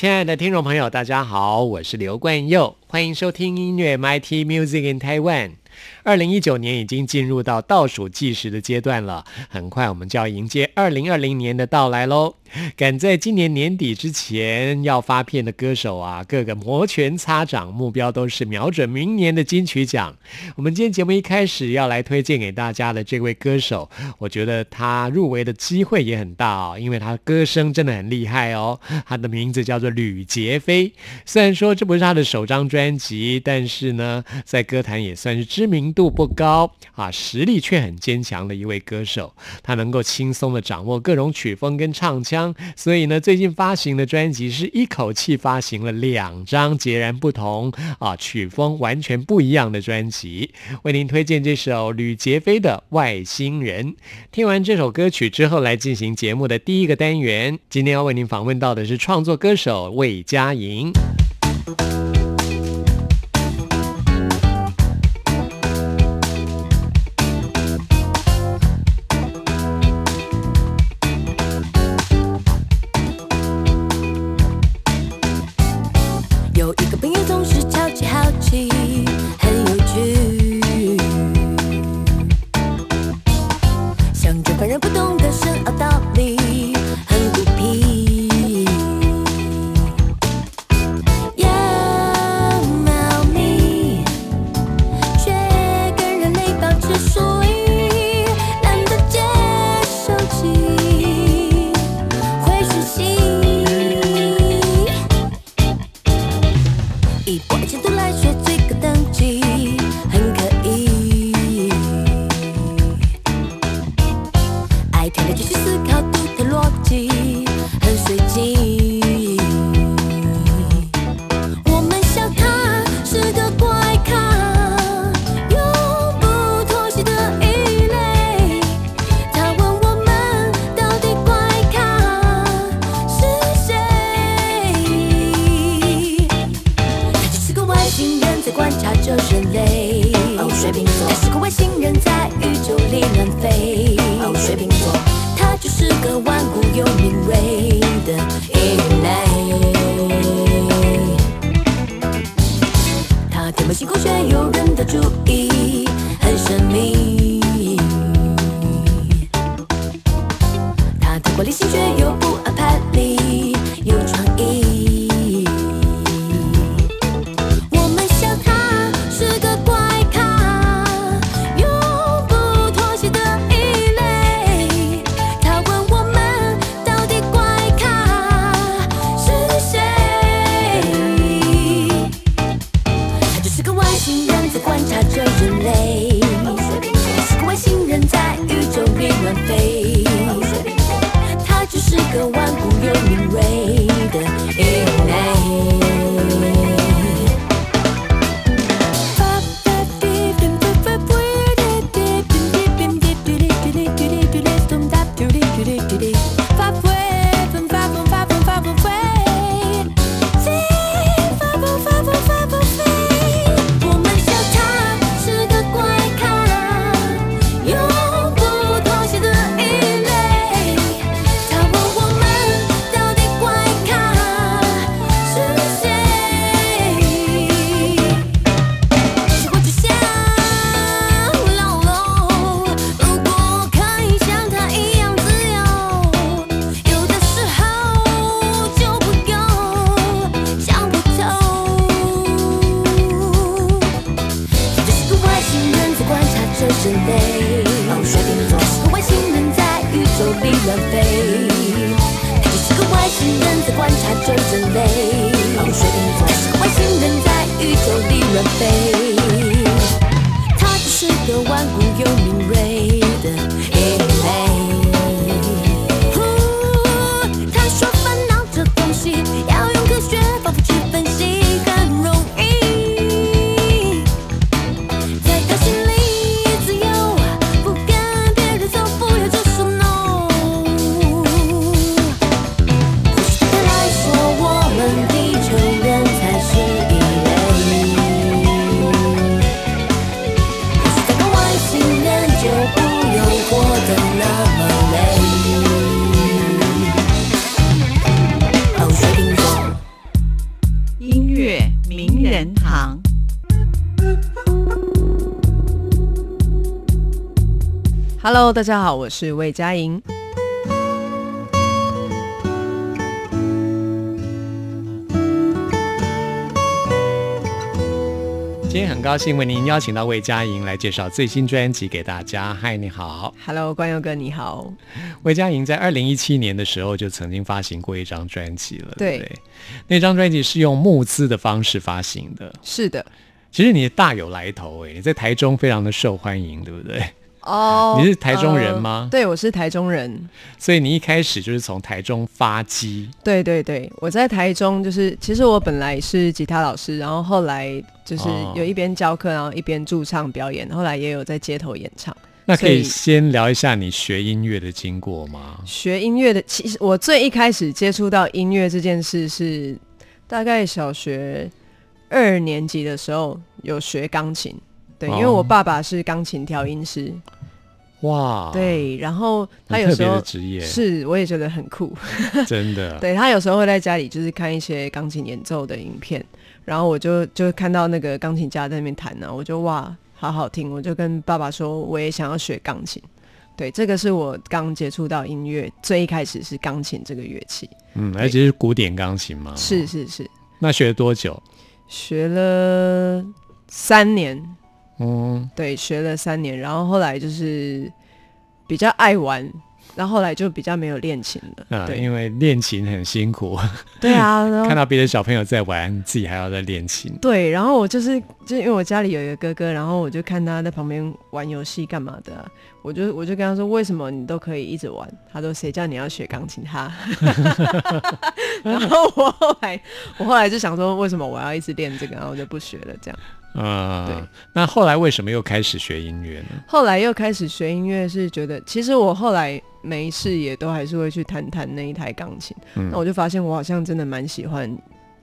亲爱的听众朋友，大家好，我是刘冠佑，欢迎收听音乐 MIT Music in Taiwan。二零一九年已经进入到倒数计时的阶段了，很快我们就要迎接二零二零年的到来喽。赶在今年年底之前要发片的歌手啊，个个摩拳擦掌，目标都是瞄准明年的金曲奖。我们今天节目一开始要来推荐给大家的这位歌手，我觉得他入围的机会也很大哦，因为他歌声真的很厉害哦。他的名字叫做吕杰飞，虽然说这不是他的首张专辑，但是呢，在歌坛也算是知名度不高啊，实力却很坚强的一位歌手。他能够轻松的掌握各种曲风跟唱腔。所以呢，最近发行的专辑是一口气发行了两张截然不同啊曲风完全不一样的专辑，为您推荐这首吕杰飞的《外星人》。听完这首歌曲之后，来进行节目的第一个单元。今天要为您访问到的是创作歌手魏佳莹。Hello，大家好，我是魏佳莹。今天很高兴为您邀请到魏佳莹来介绍最新专辑给大家。嗨，你好，Hello，关佑哥，你好。魏佳莹在二零一七年的时候就曾经发行过一张专辑了，对对？那张专辑是用募资的方式发行的，是的。其实你大有来头哎，你在台中非常的受欢迎，对不对？哦，你是台中人吗？对，我是台中人。所以你一开始就是从台中发迹。对对对，我在台中就是，其实我本来是吉他老师，然后后来就是有一边教课，然后一边驻唱表演，后来也有在街头演唱。那可以先聊一下你学音乐的经过吗？学音乐的，其实我最一开始接触到音乐这件事是大概小学二年级的时候有学钢琴。对，因为我爸爸是钢琴调音师，哇，对，然后他有时候职业是，我也觉得很酷，真的。对他有时候会在家里就是看一些钢琴演奏的影片，然后我就就看到那个钢琴家在那边弹呢，我就哇，好好听，我就跟爸爸说我也想要学钢琴。对，这个是我刚接触到音乐最一开始是钢琴这个乐器，嗯，而且是古典钢琴吗？是是是。那学了多久？学了三年。嗯，对，学了三年，然后后来就是比较爱玩，然后后来就比较没有练琴了。啊，因为练琴很辛苦。对啊，看到别的小朋友在玩，自己还要在练琴。对，然后我就是就因为我家里有一个哥哥，然后我就看他在旁边玩游戏干嘛的，我就我就跟他说，为什么你都可以一直玩？他说谁叫你要学钢琴？他。然后我后来我后来就想说，为什么我要一直练这个？然后我就不学了，这样。嗯，对。那后来为什么又开始学音乐呢？后来又开始学音乐，是觉得其实我后来没事也都还是会去弹弹那一台钢琴。那我就发现我好像真的蛮喜欢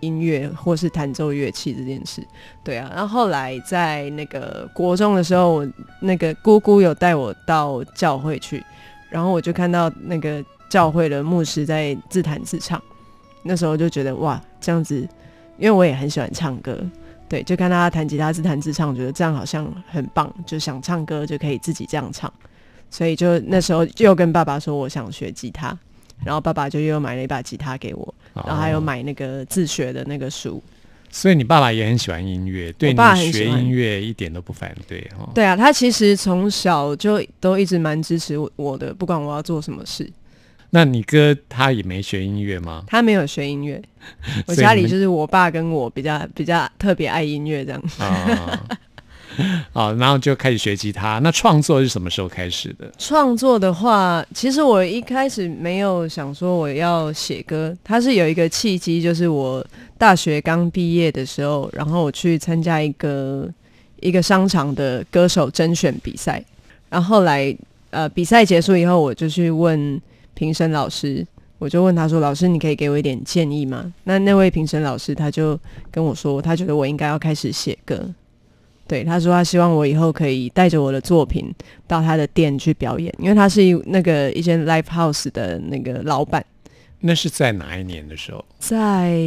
音乐或是弹奏乐器这件事。对啊，然后后来在那个国中的时候，我那个姑姑有带我到教会去，然后我就看到那个教会的牧师在自弹自唱。那时候就觉得哇，这样子，因为我也很喜欢唱歌。对，就看他弹吉他自弹自唱，觉得这样好像很棒，就想唱歌就可以自己这样唱，所以就那时候又跟爸爸说我想学吉他，然后爸爸就又买了一把吉他给我，然后还有买那个自学的那个书。所以你爸爸也很喜欢音乐，对你学音乐一点都不反对哈？对啊，他其实从小就都一直蛮支持我的，不管我要做什么事。那你哥他也没学音乐吗？他没有学音乐，我家里就是我爸跟我比较比较特别爱音乐这样子。啊，好，然后就开始学吉他。那创作是什么时候开始的？创作的话，其实我一开始没有想说我要写歌，它是有一个契机，就是我大学刚毕业的时候，然后我去参加一个一个商场的歌手甄选比赛，然后后来呃比赛结束以后，我就去问。评审老师，我就问他说：“老师，你可以给我一点建议吗？”那那位评审老师他就跟我说，他觉得我应该要开始写歌。对，他说他希望我以后可以带着我的作品到他的店去表演，因为他是一那个一间 live house 的那个老板。那是在哪一年的时候？在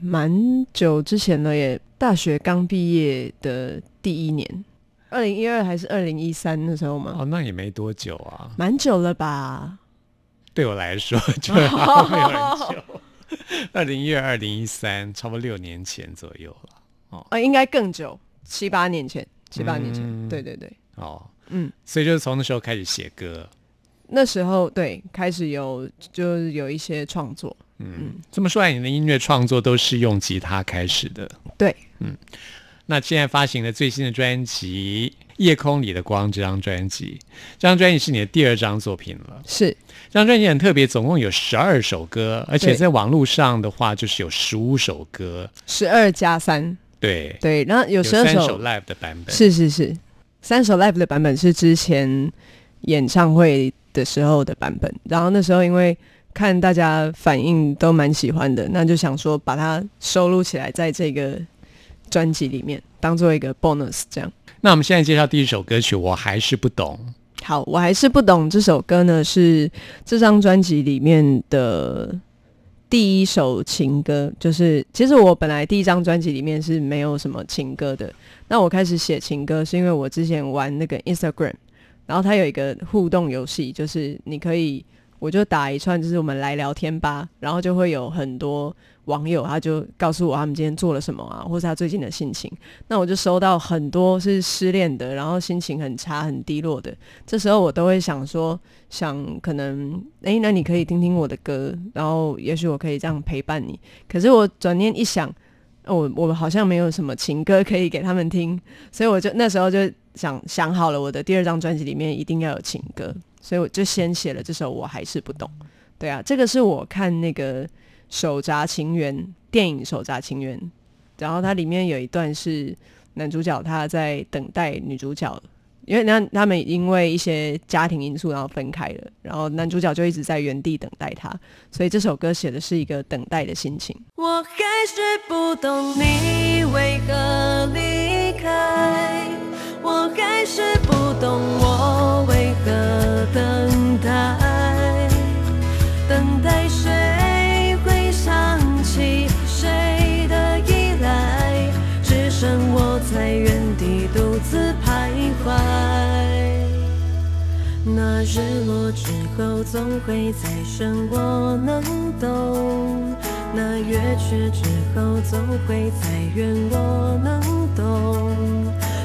蛮久之前了，也大学刚毕业的第一年，二零一二还是二零一三的时候吗？哦，那也没多久啊，蛮久了吧。对我来说，就没有很久。二零一二、二零一三，差不多六年前左右了。哦，呃，应该更久，七八年前，七八年前。对对对。哦，嗯，所以就是从那时候开始写歌。那时候对，开始有就是有一些创作。嗯，这么说来，你的音乐创作都是用吉他开始的。对，嗯。那现在发行的最新的专辑《夜空里的光》这张专辑，这张专辑是你的第二张作品了。是，这张专辑很特别，总共有十二首歌，而且在网络上的话就是有十五首歌，十二加三。对对，然后有十二首 live 的版本。是是是，三首 live 的版本是之前演唱会的时候的版本，然后那时候因为看大家反应都蛮喜欢的，那就想说把它收录起来，在这个。专辑里面当做一个 bonus，这样。那我们现在介绍第一首歌曲，我还是不懂。好，我还是不懂这首歌呢，是这张专辑里面的第一首情歌，就是其实我本来第一张专辑里面是没有什么情歌的。那我开始写情歌，是因为我之前玩那个 Instagram，然后它有一个互动游戏，就是你可以，我就打一串，就是我们来聊天吧，然后就会有很多。网友他就告诉我他们今天做了什么啊，或是他最近的心情。那我就收到很多是失恋的，然后心情很差、很低落的。这时候我都会想说，想可能，哎，那你可以听听我的歌，然后也许我可以这样陪伴你。可是我转念一想，我我好像没有什么情歌可以给他们听，所以我就那时候就想想好了，我的第二张专辑里面一定要有情歌，所以我就先写了这首《我还是不懂》。对啊，这个是我看那个。手札情缘电影《手札情缘》，然后它里面有一段是男主角他在等待女主角，因为那他们因为一些家庭因素然后分开了，然后男主角就一直在原地等待她，所以这首歌写的是一个等待的心情。我还是不懂你为何离开，我还是不懂我为何等待，那日落之后总会再升，我能懂；那月缺之后总会再圆，我能懂；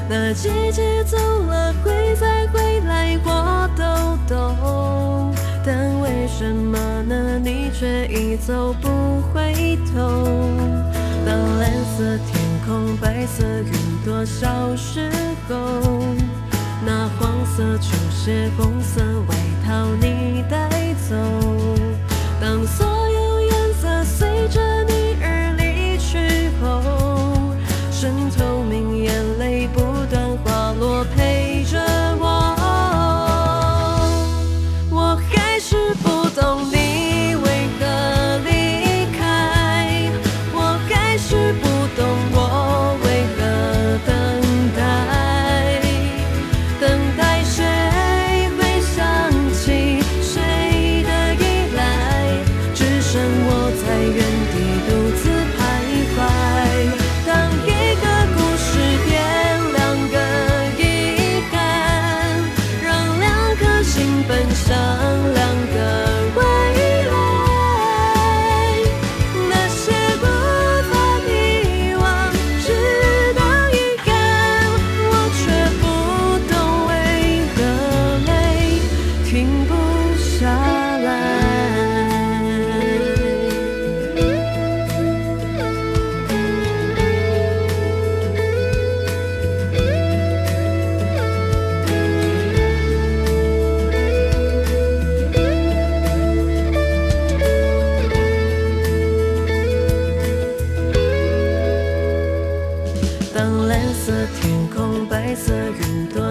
那季节走了会再回来，我都懂。但为什么呢？你却已走不回头？当蓝色天。空白色云朵消失后，那黄色球鞋、红色外套你带走。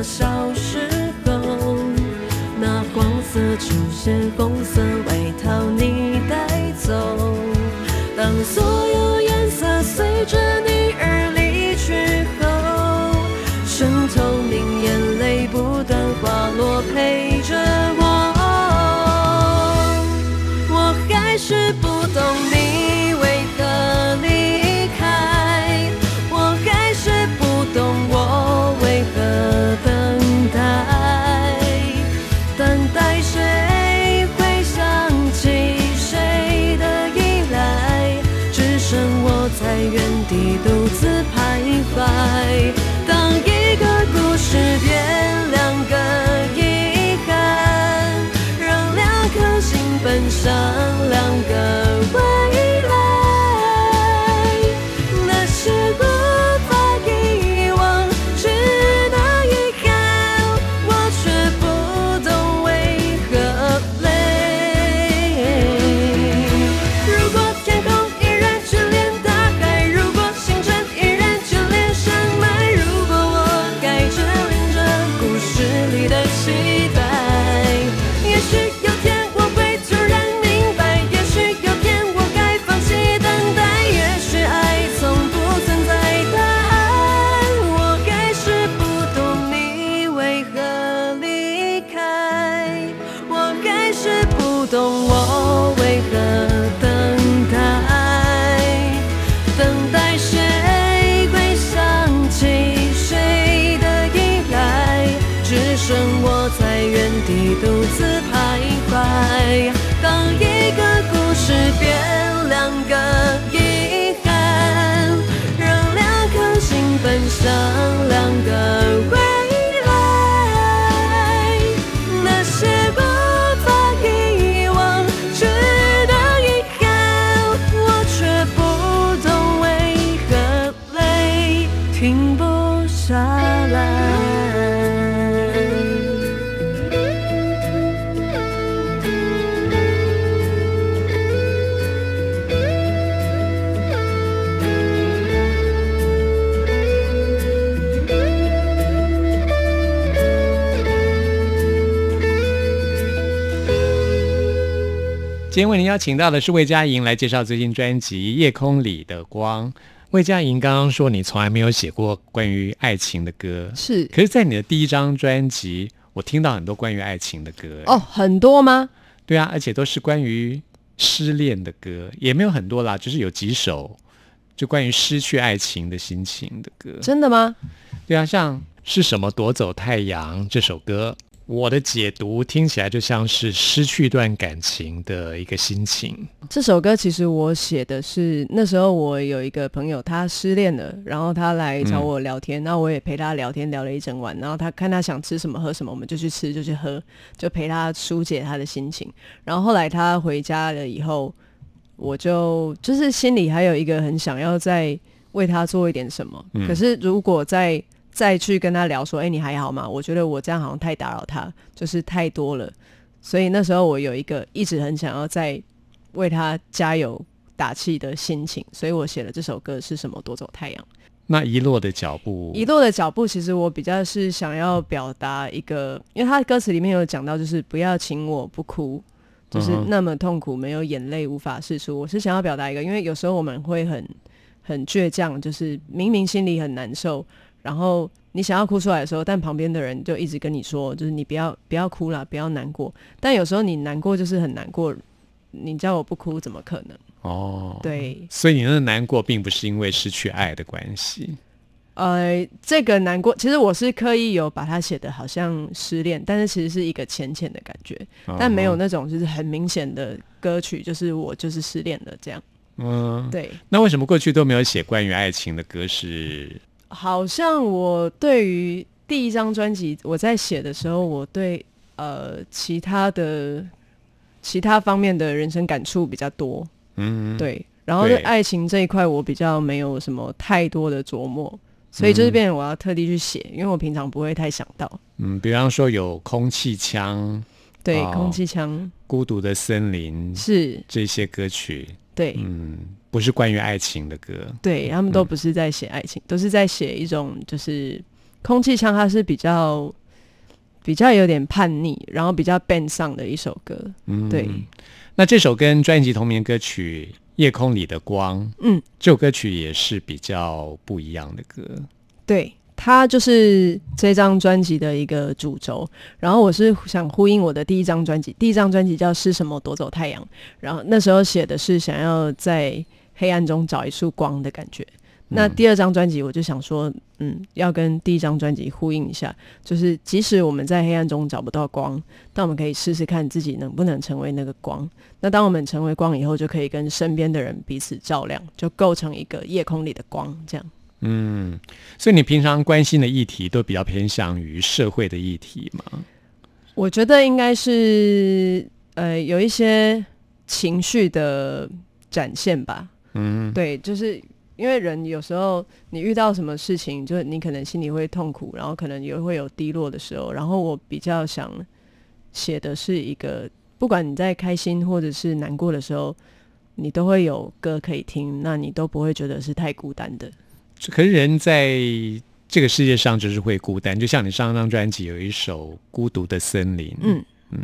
小时候那黄色球鞋红色外套你带走。当所有今天为您邀请到的是魏佳莹来介绍最新专辑《夜空里的光》。魏佳莹刚刚说你从来没有写过关于爱情的歌，是可是，在你的第一张专辑，我听到很多关于爱情的歌。哦，，很多吗？对啊，而且都是关于失恋的歌，也没有很多啦，就是有几首就关于失去爱情的心情的歌。真的吗？对啊，像是什么夺走太阳这首歌，我的解读听起来就像是失去一段感情的一个心情。这首歌其实我写的是那时候我有一个朋友他失恋了，然后他来找我聊天，那、我也陪他聊天聊了一整晚，然后他看他想吃什么喝什么，我们就去吃就去喝，就陪他疏解他的心情。然后后来他回家了以后，我就就是心里还有一个很想要再为他做一点什么，嗯可是如果再再去跟他聊说，哎、你还好吗？我觉得我这样好像太打扰他，就是太多了。所以那时候我有一个一直很想要再为他加油打气的心情，所以我写了这首歌是什么？夺走太阳。那遗落的脚步，遗落的脚步，其实我比较是想要表达一个，因为他歌词里面有讲到，就是不要请我不哭，就是那么痛苦，没有眼泪无法释出。我是想要表达一个，因为有时候我们会很很倔强，就是明明心里很难受，然后你想要哭出来的时候，但旁边的人就一直跟你说，就是你不要不要哭了，不要难过。但有时候你难过就是很难过，你叫我不哭怎么可能？哦，，对，所以你那个难过并不是因为失去爱的关系。呃，这个难过，其实我是刻意有把它写的好像失恋，但是其实是一个浅浅的感觉，但没有哦那种就是很明显的歌曲，就是我就是失恋了这样。嗯，对，那为什么过去都没有写关于爱情的歌？是好像我对于第一张专辑我在写的时候，我对呃其他的其他方面的人生感触比较多，嗯，对，然后爱情这一块我比较没有什么太多的琢磨。所以就是变成我要特地去写，因为我平常不会太想到。嗯，比方说有空气枪、对，哦空气枪孤独的森林是，这些歌曲，对，嗯，不是关于爱情的歌。对他们都不是在写爱情，都是在写一种就是空气枪，它是比较比较有点叛逆，然后比较 band 上的一首歌。嗯，对，那这首跟专辑同名歌曲《夜空里的光》，嗯，这首歌曲也是比较不一样的歌。对，它就是这张专辑的一个主轴。然后我是想呼应我的第一张专辑，第一张专辑叫《是什么夺走太阳》，然后那时候写的是想要在黑暗中找一束光的感觉。那第二张专辑，我就想说，嗯，要跟第一张专辑呼应一下，就是即使我们在黑暗中找不到光，但我们可以试试看自己能不能成为那个光。那当我们成为光以后，就可以跟身边的人彼此照亮，就构成一个夜空里的光，这样。嗯，所以你平常关心的议题都比较偏向于社会的议题嘛？我觉得应该是呃有一些情绪的展现吧。嗯，对，就是因为人有时候你遇到什么事情，就是你可能心里会痛苦，然后可能也会有低落的时候。然后我比较想写的是一个，不管你在开心或者是难过的时候，你都会有歌可以听，那你都不会觉得是太孤单的。可是人在这个世界上就是会孤单，就像你上张专辑有一首《孤独的森林》，嗯嗯，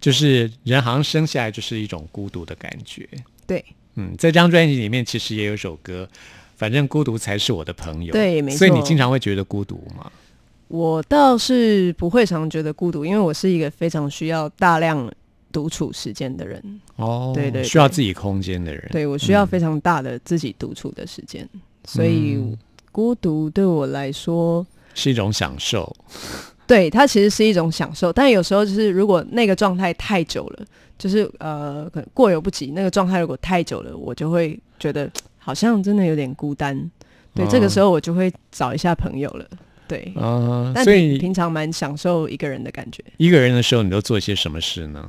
就是人好像生下来就是一种孤独的感觉。对，嗯，在这张专辑里面其实也有一首歌，反正孤独才是我的朋友。对没所以你经常会觉得孤独吗？我倒是不会常觉得孤独，因为我是一个非常需要大量独处时间的人。哦，对对需要自己空间的人。对我需要非常大的自己独处的时间，所以孤独对我来说，是一种享受。对，它其实是一种享受，但有时候就是如果那个状态太久了，就是呃，可能过犹不及。那个状态如果太久了，我就会觉得好像真的有点孤单。对，哦这个时候我就会找一下朋友了。对，啊、但所以平常蛮享受一个人的感觉。一个人的时候，你都做些什么事呢？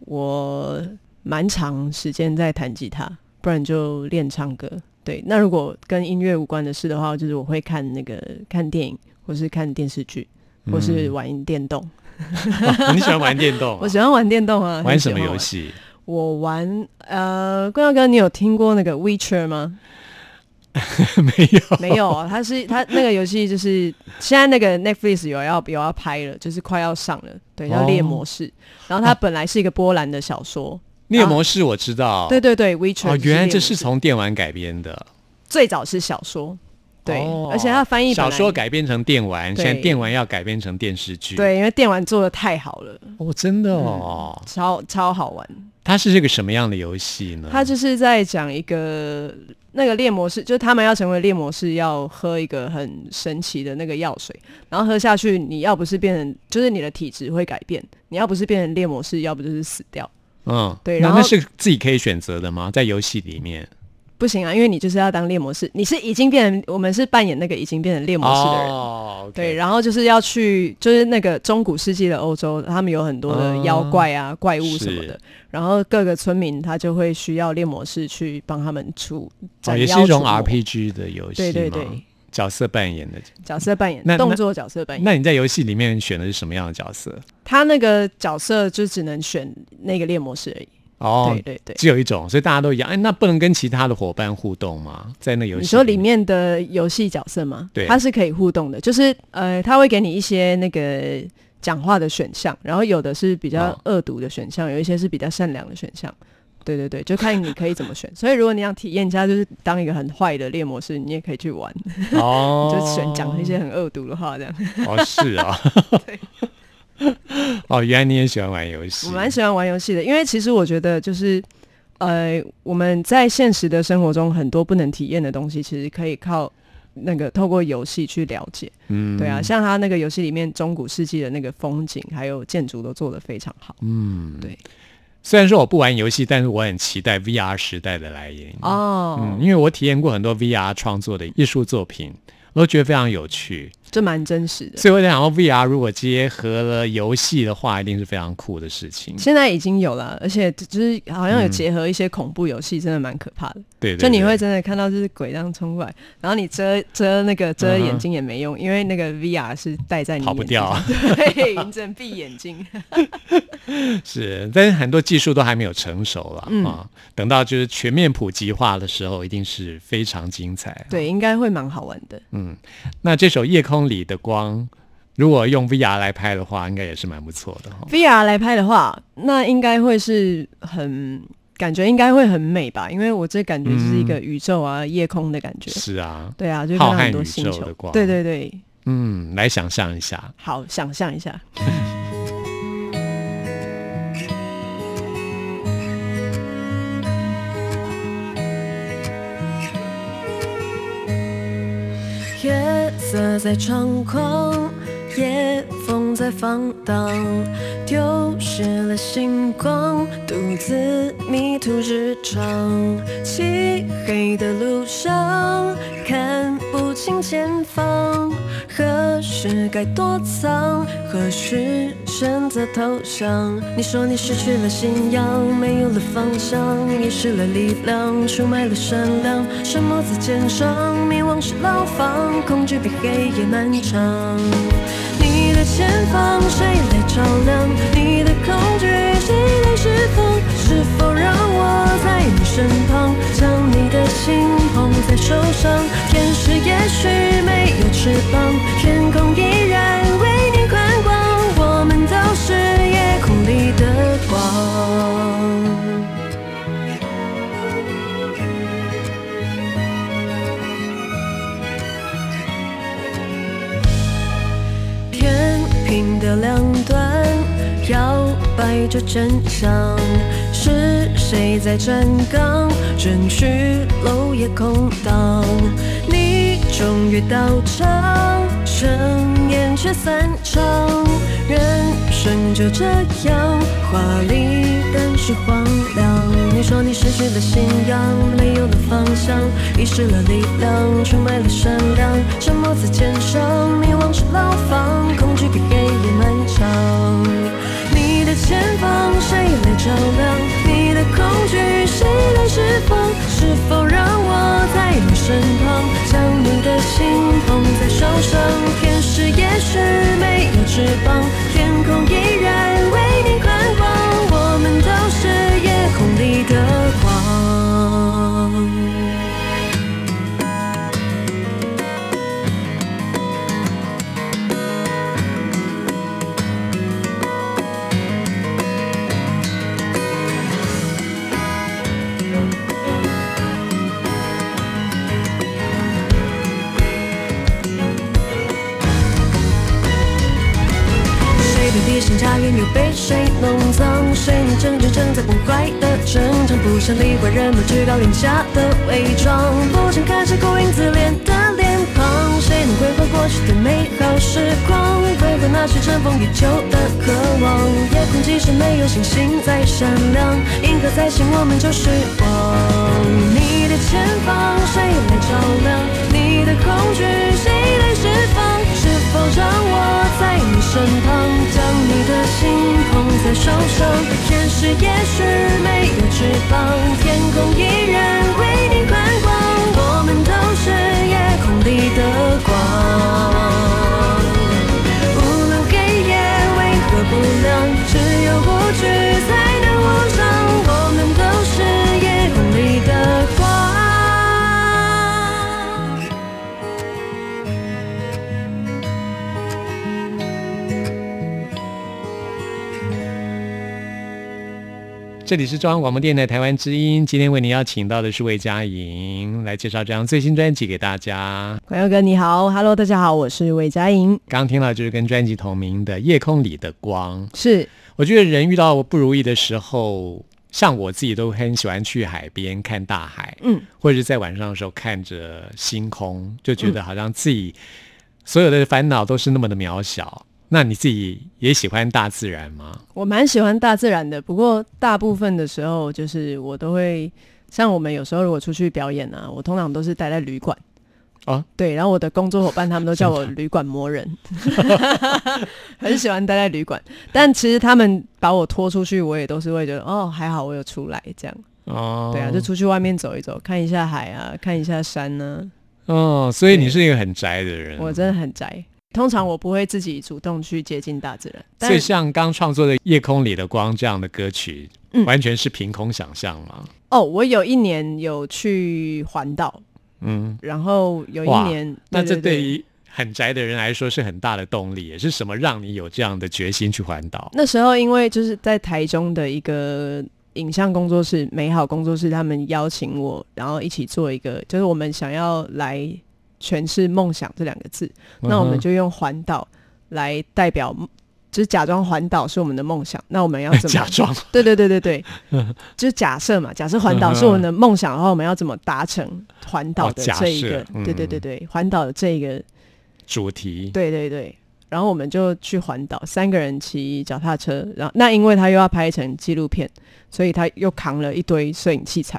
我蛮长时间在弹吉他，不然就练唱歌。对，那如果跟音乐无关的事的话，就是我会看那个看电影，或是看电视剧，或是玩电动。哦你喜欢玩电动啊、我喜欢玩电动啊。玩什么游戏？我玩呃，冠耀哥，你有听过那个 Witcher 吗？没有。没有啊，它是它那个游戏就是现在那个 Netflix 有要有要拍了，就是快要上了，对，叫哦猎魔士。然后它本来是一个波兰的小说，猎魔士我知道。对对对，Witcher 哦，原来这是从电玩改编的。最早是小说，对，哦而且它翻译本小说改编成电玩，现在电玩要改编成电视剧。，对，因为电玩做的太好了，哦，真的哦。超超好玩。它是这个什么样的游戏呢？它就是在讲一个那个猎魔士，就是他们要成为猎魔士，要喝一个很神奇的那个药水，然后喝下去，你要不是变成，就是你的体质会改变，你要不是变成猎魔士，要不就是死掉。嗯，对然后那那是自己可以选择的吗？在游戏里面。不行啊，因为你就是要当猎魔士，你是已经变成，我们是扮演那个已经变成猎魔士的人。对，然后就是要去，就是那个中古世纪的欧洲，他们有很多的妖怪啊、怪物什么的，然后各个村民他就会需要猎魔士去帮他们出，哦，斩也是一种 RPG 的游戏对对对，角色扮演的。角色扮演那，动作角色扮演。那你在游戏里面选的是什么样的角色？他那个角色就只能选那个猎魔师而已。哦对，对对。只有一种，所以大家都一样。哎，那不能跟其他的伙伴互动吗？在那游戏你说里面的游戏角色吗？对它是可以互动的，就是呃，他会给你一些那个讲话的选项，然后有的是比较哦恶毒的选项，有一些是比较善良的选项。对对对，就看你可以怎么选。所以如果你想体验一下，就是当一个很坏的猎魔士，你也可以去玩，哦，就选讲一些很恶毒的话，这样。哦，是啊，对 哦，原来你也喜欢玩游戏，我蛮喜欢玩游戏的，因为其实我觉得就是，呃，我们在现实的生活中很多不能体验的东西，其实可以靠那个透过游戏去了解。嗯对啊，像他那个游戏里面中古世纪的那个风景还有建筑都做得非常好。嗯，对。虽然说我不玩游戏，但是我很期待 VR 时代的来临。哦，嗯，因为我体验过很多 VR 创作的艺术作品，我都觉得非常有趣。这蛮真实的。所以我在想说，VR 如果结合了游戏的话，一定是非常酷的事情。现在已经有了，而且就是好像有结合一些恐怖游戏，真的蛮可怕的。对对就你会真的看到就是鬼这样冲过来，然后你遮遮那个遮眼睛也没用，因为那个 VR 是戴在你跑不掉，对，你只能闭眼睛。是，但是很多技术都还没有成熟了、嗯啊。等到就是全面普及化的时候，一定是非常精彩。对，应该会蛮好玩的。嗯那这首《夜空里的光》，如果用 VR 来拍的话，应该也是蛮不错的哈。VR 来拍的话，那应该会是很感觉应该会很美吧？因为我这感觉就是一个宇宙啊、夜空的感觉。是啊，对啊，就浩瀚看到很多星球的光对对对，嗯，来想象一下，好，想象一下。色在猖狂，夜风在放荡，丢失了星光，独自迷途日常。漆黑的路上，看不清前方，何时该躲藏，何时选择投降？你说你失去了信仰，没有了方向，遗失了力量，出卖了善良，沉默在肩上，迷惘是牢房，恐惧比黑夜漫长。前方谁来照亮？你的恐惧谁来释放？是否让我在你身旁，将你的心捧在手上？天使也许没有翅膀，天空真相，是谁在站岗？人去楼也空荡，你终于到场，盛宴却散场。人生就这样，华丽但是荒凉。你说你失去了信仰，没有了方向，遗失了力量，出卖了善良，沉默在肩上，迷惘是牢房，恐惧比黑夜漫长。前方谁来照亮？你的恐惧谁来释放？是否让我在你身旁，将你的心捧在手上？天使也许没有翅膀，天空依然为你宽广。我们都是夜空里的被谁弄脏？谁能真正正在崩坏的挣扎？不想理会人们居高临下的伪装，不想看谁哭影自怜的脸庞。谁能归还过去的美好时光？归还那些尘封已久的渴望。夜空即使没有星星在闪亮，银河在醒，我们就是光。你的前方谁来照亮？你的恐惧谁来释放？就让我在你身旁，将你的心捧在手上？天使也许没有翅膀，天空依然为你宽广。我们都是夜空里的光。这里是中央广播电台台湾之音，今天为您邀请到的是魏佳莹来介绍这张最新专辑给大家。朋友哥你好，Hello，大家好，我是魏佳莹，刚刚听到就是跟专辑同名的《夜空里的光》。是我觉得人遇到不如意的时候，像我自己都很喜欢去海边看大海，嗯，或者是在晚上的时候看着星空，就觉得好像自己所有的烦恼都是那么的渺小。那你自己也喜欢大自然吗？我蛮喜欢大自然的，不过大部分的时候就是我都会，像我们有时候如果出去表演啊，我通常都是待在旅馆。啊，对，然后我的工作伙伴他们都叫我旅馆魔人，很喜欢待在旅馆。但其实他们把我拖出去，我也都是会觉得哦，还好我有出来这样。哦，对啊，就出去外面走一走，看一下海啊，看一下山呢、哦，所以你是一个很宅的人。我真的很宅，通常我不会自己主动去接近大自然。但所以像刚创作的《夜空里的光》这样的歌曲，嗯完全是凭空想象嘛？哦，我有一年有去环岛，嗯，然后有一哇年，那这对对于很宅的人来说是很大的动力，也是什么让你有这样的决心去环岛？那时候因为就是在台中的一个影像工作室美好工作室，他们邀请我，然后一起做一个，就是我们想要来诠释梦想这两个字，那我们就用环岛来代表。就是假装环岛是我们的梦想，那我们要怎么 假装？对对对对对，就是假设嘛，假设环岛是我们的梦想的话，我们要怎么达成环岛的这一个？对对对对，环岛的这一个主题对对对，然后我们就去环岛，三个人骑脚踏车，然后那因为他又要拍成纪录片，所以他又扛了一堆摄影器材，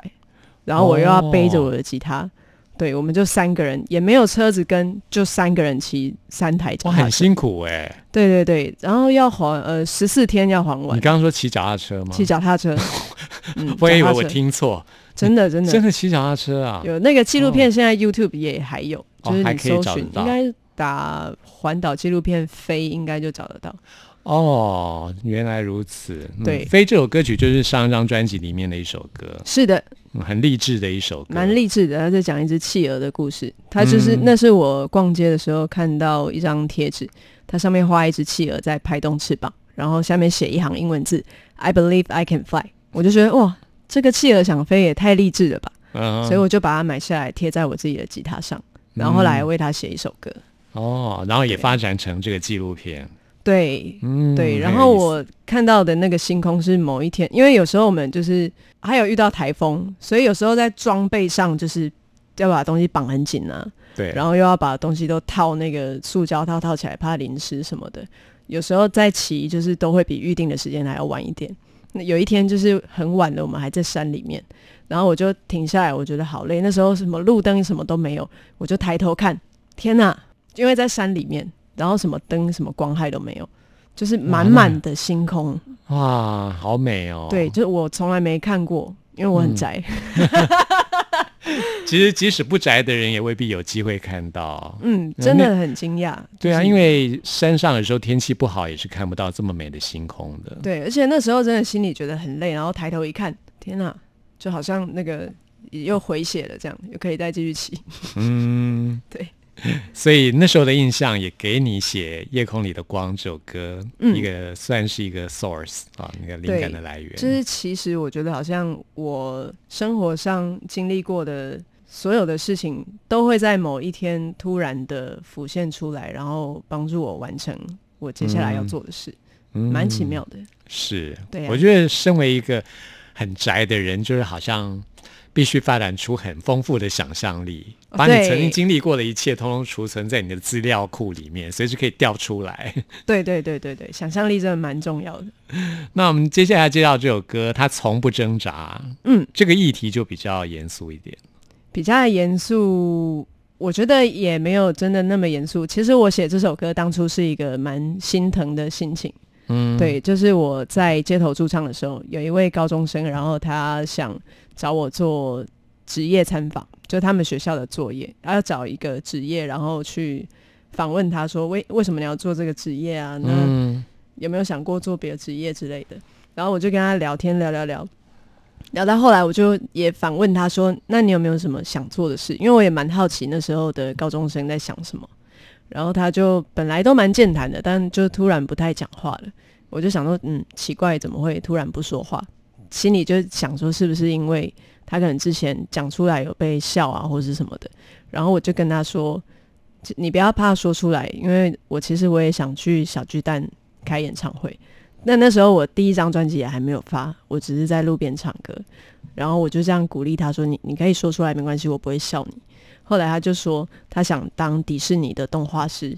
然后我又要背着我的吉他，对，我们就三个人，也没有车子跟，就三个人骑三台脚哇，踏车，很辛苦哎、对对对，然后要还呃十四天要还完你，刚刚说骑脚踏车吗？骑脚踏车，嗯，我以为我听错，真的真的真的骑脚踏车啊？有那个纪录片，现在 YouTube 也还有，就是你搜寻，到应该打环岛纪录片飞，应该就找得到。哦，原来如此。嗯对飞》这首歌曲就是上一张专辑里面的一首歌，是的，嗯很励志的一首歌，蛮励志的。他在讲一只企鹅的故事。他就是、嗯那是我逛街的时候看到一张贴纸，它上面画一只企鹅在拍动翅膀，然后下面写一行英文字 “I believe I can fly”。我就觉得哇，这个企鹅想飞也太励志了吧！嗯，所以我就把它买下来贴在我自己的吉他上，然后后来为它写一首歌。哦，然后也发展成这个纪录片，对，嗯，对，然后我看到的那个星空是某一天，因为有时候我们就是还有遇到台风，所以有时候在装备上就是要把东西绑很紧啊。对，然后又要把东西都套那个塑胶套套起来，怕淋湿什么的。有时候在骑，就是都会比预定的时间还要晚一点。那有一天就是很晚了，我们还在山里面，然后我就停下来，我觉得好累。那时候什么路灯什么都没有，我就抬头看，天哪！因为在山里面，然后什么灯什么光害都没有，就是满满的星空。哇，好美哦！对，就是我从来没看过，因为我很宅。其实即使不宅的人，也未必有机会看到。嗯，真的很惊讶。对啊，因为山上的时候天气不好，也是看不到这么美的星空的。对，而且那时候真的心里觉得很累，然后抬头一看，天哪，就好像那个又回血了，这样又可以再继续骑。嗯，对。所以那时候的印象也给你写《夜空里的光》这首歌，一个算是一个 source 啊，那个灵感的来源。就是其实我觉得好像我生活上经历过的所有的事情，都会在某一天突然的浮现出来，然后帮助我完成我接下来要做的事，蛮奇妙的。是，对，我觉得身为一个很宅的人，就是好像。必须发展出很丰富的想象力，把你曾经经历过的一切，通通储存在你的资料库里面，随时可以调出来。对对对对对，想象力真的蛮重要的。那我们接下来介绍这首歌，它从不挣扎。嗯，这个议题就比较严肃一点。比较严肃，我觉得也没有真的那么严肃。其实我写这首歌当初是一个蛮心疼的心情。嗯，对，就是我在街头驻唱的时候，有一位高中生，然后他想。找我做职业参访，就他们学校的作业，他要找一个职业，然后去访问他说为为什么你要做这个职业啊？那有没有想过做别的职业之类的？然后我就跟他聊天，聊聊聊，聊到后来，我就也反问他说：“那你有没有什么想做的事？”因为我也蛮好奇那时候的高中生在想什么。然后他就本来都蛮健谈的，但就突然不太讲话了。我就想说，嗯，奇怪，怎么会突然不说话？心里就想说，是不是因为他可能之前讲出来有被笑啊，或者是什么的？然后我就跟他说：“你不要怕说出来，因为我其实我也想去小巨蛋开演唱会。那那时候我第一张专辑也还没有发，我只是在路边唱歌。然后我就这样鼓励他说：‘你你可以说出来，没关系，我不会笑你。’后来他就说他想当迪士尼的动画师。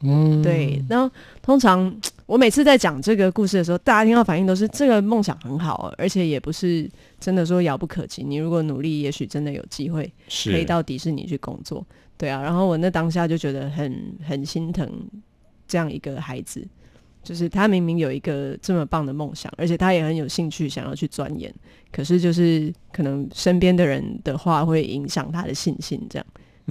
嗯，对。然后通常。我每次在讲这个故事的时候，大家听到反应都是这个梦想很好，而且也不是真的说遥不可及。你如果努力，也许真的有机会可以到迪士尼去工作。对啊，然后我那当下就觉得很很心疼这样一个孩子，就是他明明有一个这么棒的梦想，而且他也很有兴趣想要去钻研，可是就是可能身边的人的话会影响他的信心，这样。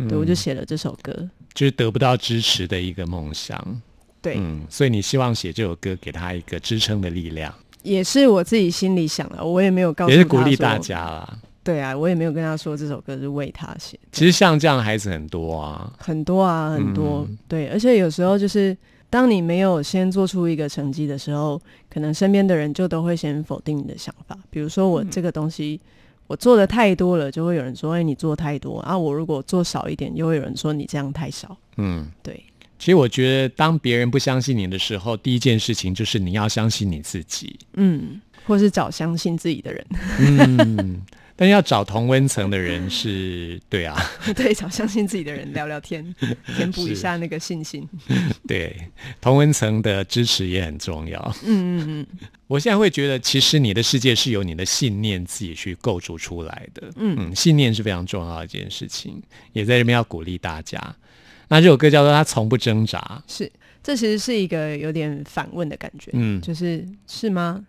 对，我就写了这首歌，就是得不到支持的一个梦想。对，嗯，所以你希望写这首歌给他一个支撑的力量，也是我自己心里想的，我也没有告诉，也是鼓励大家啦。对啊，我也没有跟他说这首歌是为他写。其实像这样的孩子很多啊，很多啊，很多。对，而且有时候就是当你没有先做出一个成绩的时候，可能身边的人就都会先否定你的想法。比如说我这个东西我做的太多了，就会有人说：“哎，你做太多。”啊，我如果做少一点，又会有人说：“你这样太少。”嗯，对。其实我觉得，当别人不相信你的时候，第一件事情就是你要相信你自己。嗯，或是找相信自己的人。嗯，但要找同温层的人是对啊。对，找相信自己的人聊聊天，填补一下那个信心。对，同温层的支持也很重要。嗯嗯嗯。我现在会觉得，其实你的世界是由你的信念自己去构筑出来的。嗯嗯，信念是非常重要的一件事情，也在这边要鼓励大家。那这首歌叫做《他从不挣扎》，是，这其实是一个有点反问的感觉，嗯，就是是吗？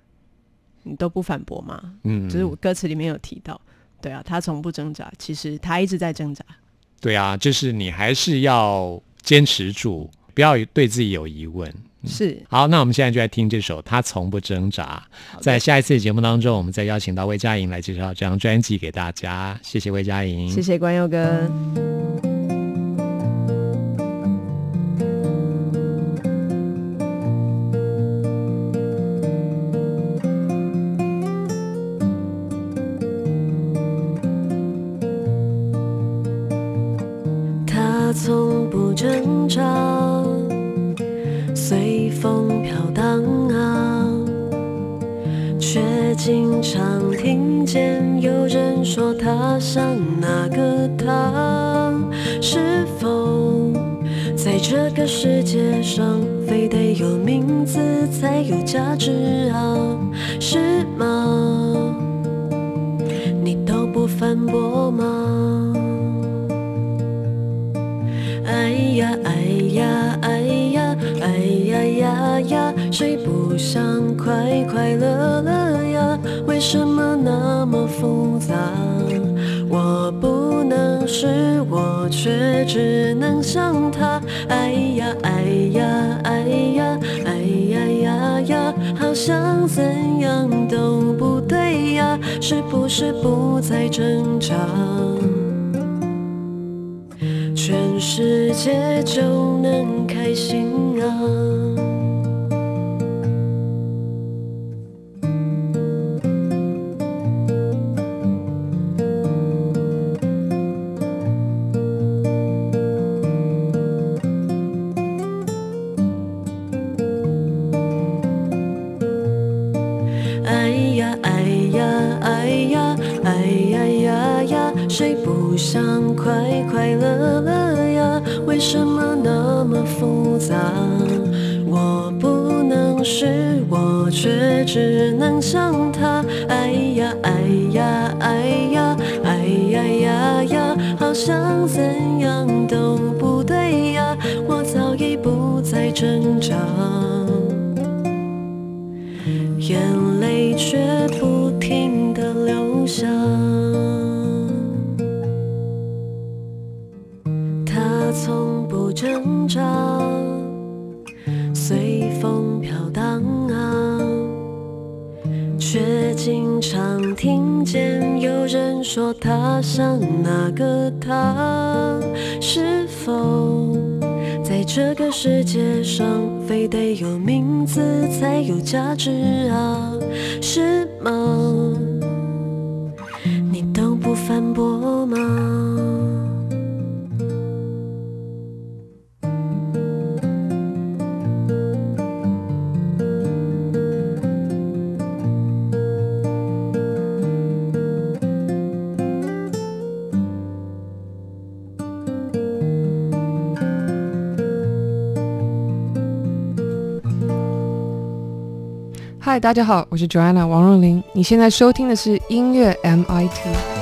你都不反驳吗？嗯，就是我歌词里面有提到，对啊，他从不挣扎，其实他一直在挣扎。对啊，就是你还是要坚持住，不要对自己有疑问。是，好，那我们现在就来听这首《他从不挣扎》。在下一次节目当中，我们再邀请到魏佳莹来介绍这张专辑给大家。谢谢魏佳莹，谢谢关佑哥。反驳吗？嗨，大家好，我是 Joanna 王若琳。你现在收听的是音乐 MIT。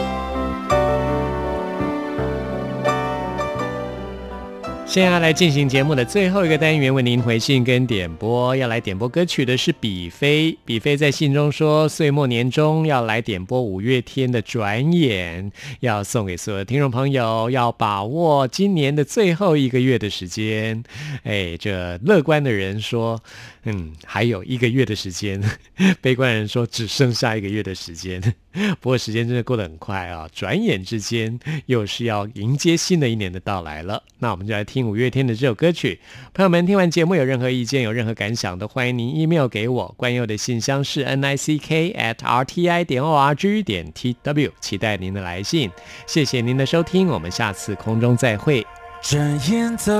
现在来进行节目的最后一个单元，为您回信跟点播。要来点播歌曲的是比飞，比飞在信中说，岁末年终要来点播五月天的《转眼》，要送给所有听众朋友，要把握今年的最后一个月的时间。哎，这乐观的人说，嗯，还有一个月的时间；悲观人说，只剩下一个月的时间。不过时间真的过得很快啊，转眼之间又是要迎接新的一年的到来了。那我们就来听五月天的这首歌曲。朋友们听完节目有任何意见、有任何感想，都欢迎您 email 给我。关佑的信箱是 n i c k at r t i 点 o r g 点 t w，期待您的来信。谢谢您的收听，我们下次空中再会。转眼走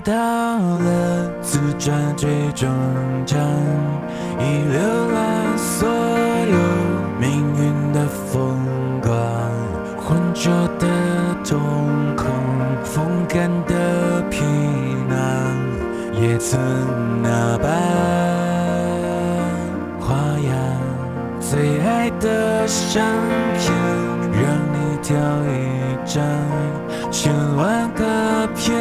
到了自转最终站，已浏览所有命运的风光，浑浊的瞳孔，风干的皮囊，也曾那般花样。最爱的相片，让你挑一张。千万个片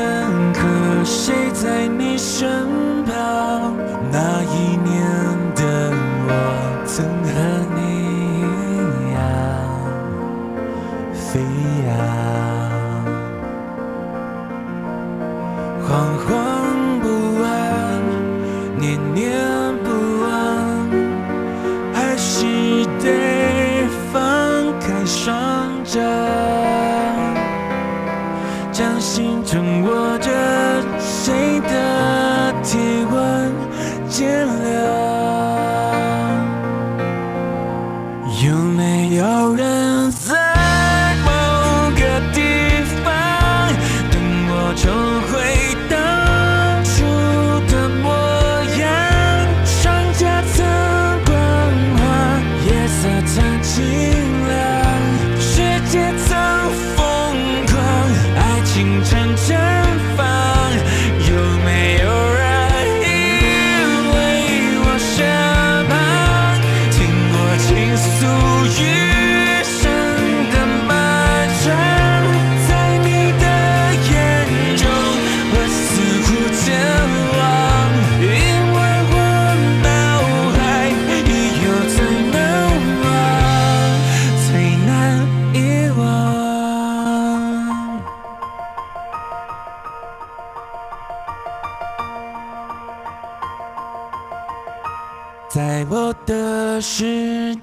刻，谁在你身旁？那一年的我，曾和你一样飞扬。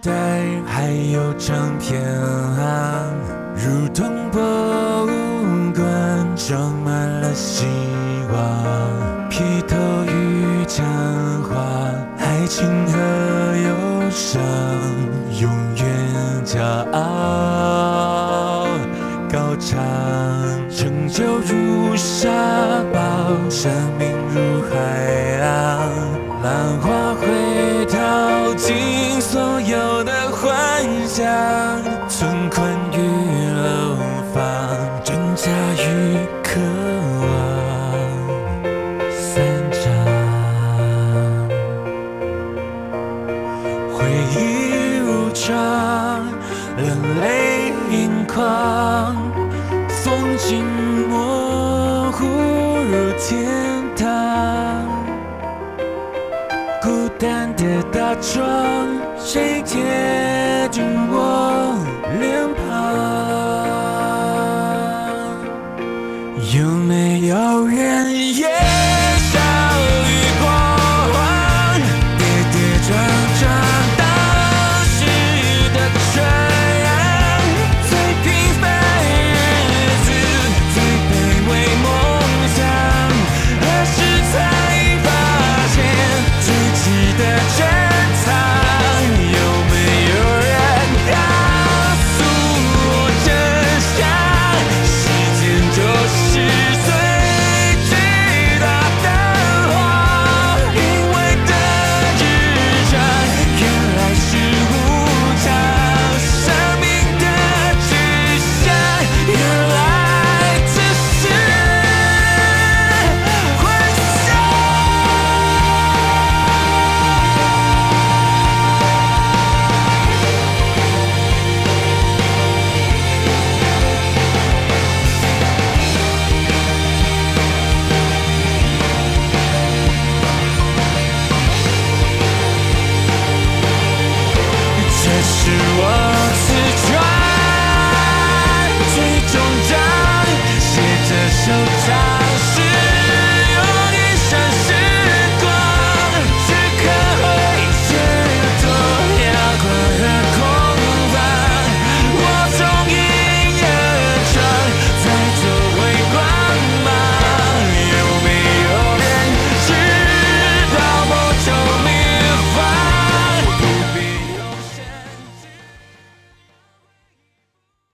代，还有唱片行，如同博物馆，装满了希望。披头与讲话，爱情和忧伤，永远骄傲。高唱，成就如沙堡，生命如海浪，浪花会淘尽，存款与流放，挣扎与渴望，散场。回忆如常，冷泪盈眶，风景模糊如天堂。孤单的大床，谁贴